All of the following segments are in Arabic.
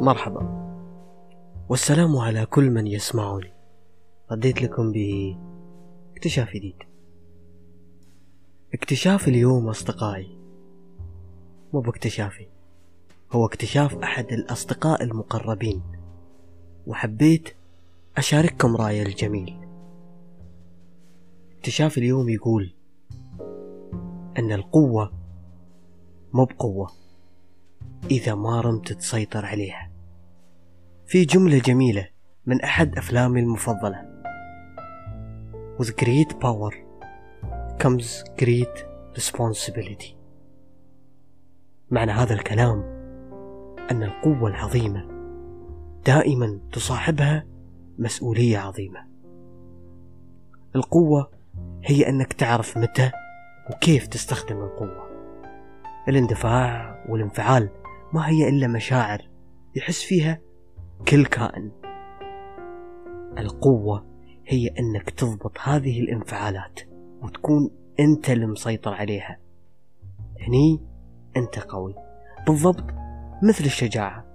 مرحبا. والسلام على كل من يسمعني. رديت لكم باكتشاف جديد. اكتشاف اليوم أصدقائي. مو باكتشافي هو اكتشاف أحد الأصدقاء المقربين. وحبيت أشارككم رأيي الجميل. اكتشاف اليوم يقول أن القوة مو بقوة إذا ما رمت تسيطر عليها. في جملة جميلة من أحد أفلامي المفضلة. With great power comes great responsibility. معنى هذا الكلام أن القوة العظيمة دائما تصاحبها مسؤولية عظيمة. القوة هي أنك تعرف متى وكيف تستخدم القوة. الاندفاع والانفعال ما هي إلا مشاعر يحس فيها كل كائن. القوة هي أنك تضبط هذه الانفعالات وتكون أنت المسيطر عليها. هني أنت قوي. بالضبط مثل الشجاعة.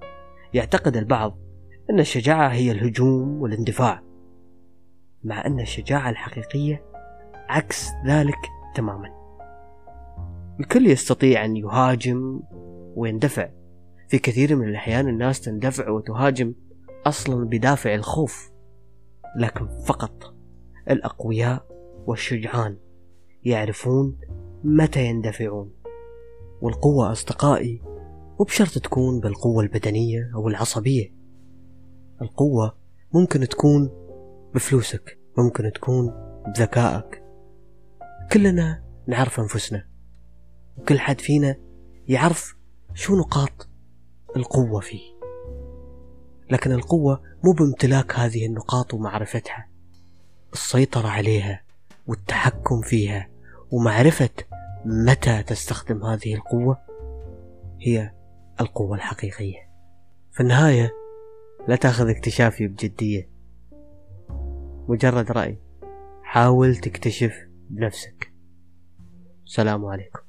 يعتقد البعض أن الشجاعة هي الهجوم والاندفاع مع أن الشجاعة الحقيقية عكس ذلك تماما. الكل يستطيع أن يهاجم ويندفع. في كثير من الأحيان الناس تندفع وتهاجم أصلا بدافع الخوف لكن فقط الأقوياء والشجعان يعرفون متى يندفعون. والقوة أصدقائي مو بشرط تكون بالقوة البدنية أو العصبية. القوة ممكن تكون بفلوسك ممكن تكون بذكائك. كلنا نعرف أنفسنا وكل حد فينا يعرف شو نقاط القوة فيه. لكن القوة مو بامتلاك هذه النقاط ومعرفتها. السيطرة عليها والتحكم فيها ومعرفة متى تستخدم هذه القوة هي القوة الحقيقية. في النهاية لا تأخذ اكتشافي بجدية. مجرد رأي. حاول تكتشف بنفسك. السلام عليكم.